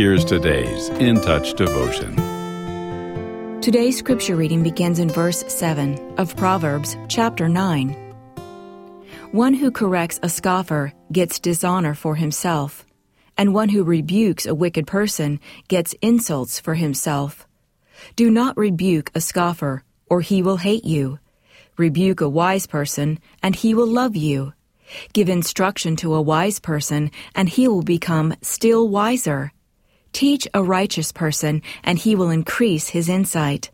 Here's today's In Touch devotion. Today's scripture reading begins in verse 7 of Proverbs chapter 9. One who corrects a scoffer gets dishonor for himself, and one who rebukes a wicked person gets insults for himself. Do not rebuke a scoffer, or he will hate you. Rebuke a wise person, and he will love you. Give instruction to a wise person, and he will become still wiser. Teach a righteous person, and he will increase his insight.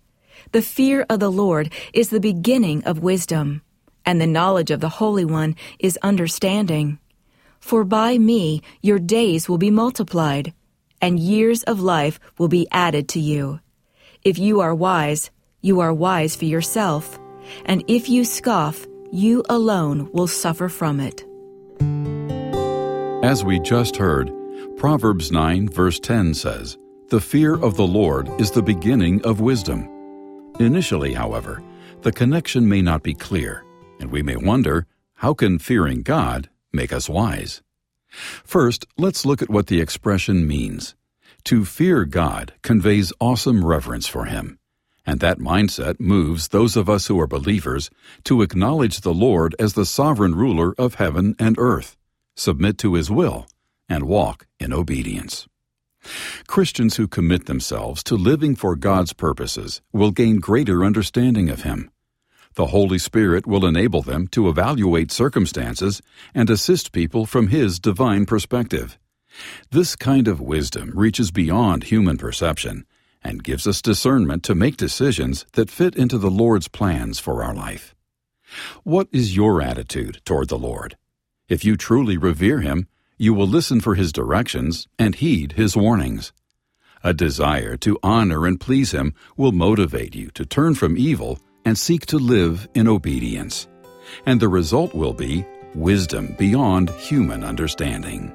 The fear of the Lord is the beginning of wisdom, and the knowledge of the Holy One is understanding. For by me your days will be multiplied, and years of life will be added to you. If you are wise, you are wise for yourself, and if you scoff, you alone will suffer from it. As we just heard, Proverbs 9, verse 10 says, The fear of the Lord is the beginning of wisdom. Initially, however, the connection may not be clear, and we may wonder, how can fearing God make us wise? First, let's look at what the expression means. To fear God conveys awesome reverence for Him, and that mindset moves those of us who are believers to acknowledge the Lord as the sovereign ruler of heaven and earth, submit to His will, and walk in obedience. Christians who commit themselves to living for God's purposes will gain greater understanding of Him. The Holy Spirit will enable them to evaluate circumstances and assist people from His divine perspective. This kind of wisdom reaches beyond human perception and gives us discernment to make decisions that fit into the Lord's plans for our life. What is your attitude toward the Lord? If you truly revere Him, you will listen for his directions and heed his warnings. A desire to honor and please him will motivate you to turn from evil and seek to live in obedience. And the result will be wisdom beyond human understanding.